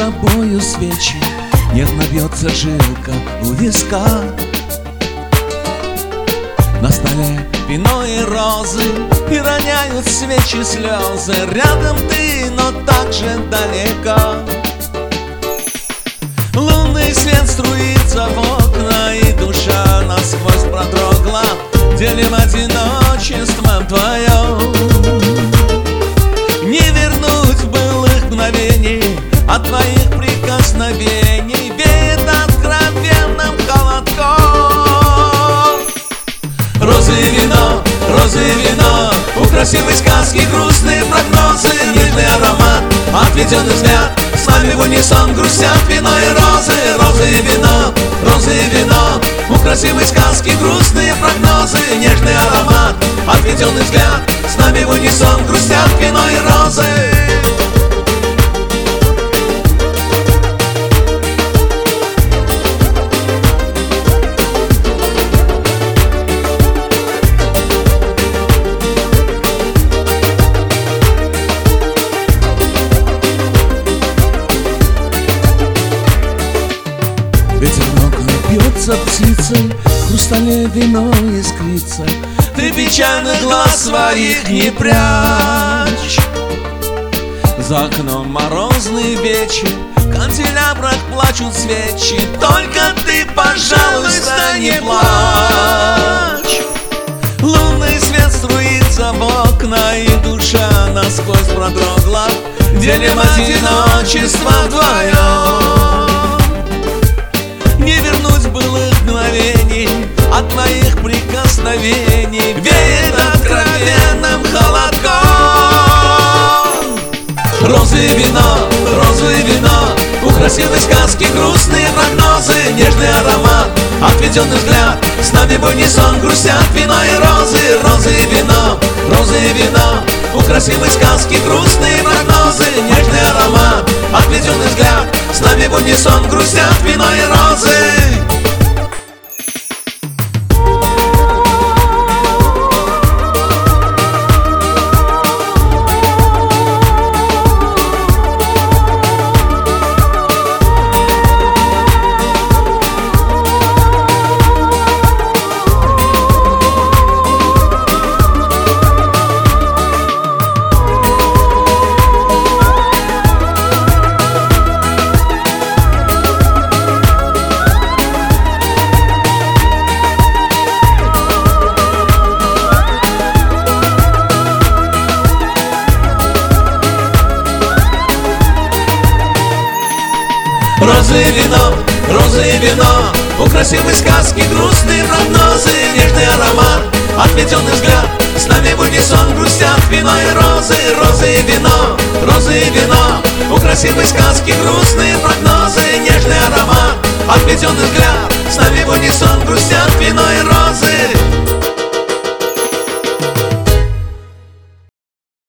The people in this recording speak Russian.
тобою свечи. Нервно бьется жилка у виска. На столе вино и розы И роняют свечи слезы. Рядом ты, но так же далеко. Лунный свет струится в окна И душа насквозь продрогла. Делим одиночеством отведенный взгляд С нами в унисон грустят вино и розы Розы и вино, розы и вино У красивой сказки грустные прогнозы Нежный аромат, отведенный взгляд. С нами в унисон грустят вино и розы бьется птицей В хрустале вино искрится. Ты печальных глаз своих не прячь. За окном морозный вечер канделябрах плачут свечи. Только ты, пожалуйста, не плачь. Лунный свет струится в окна И душа насквозь продрогла. Делим одиночество вдвоем прикосновений Веет откровенным холодком. Розы вино, розы вино У красивой сказки грустные прогнозы Нежный аромат, отведенный взгляд. С нами в унисон грустят вино и розы Розы вино, розы вино У красивой сказки грустные прогнозы Розы вино, розы вино. У красивой сказки грустные прогнозы Нежный аромат, отведенный взгляд С нами в унисон грустят вино и розы Розы и вино, розы и вино. У красивой сказки грустные прогнозы Нежный аромат, отведенный взгляд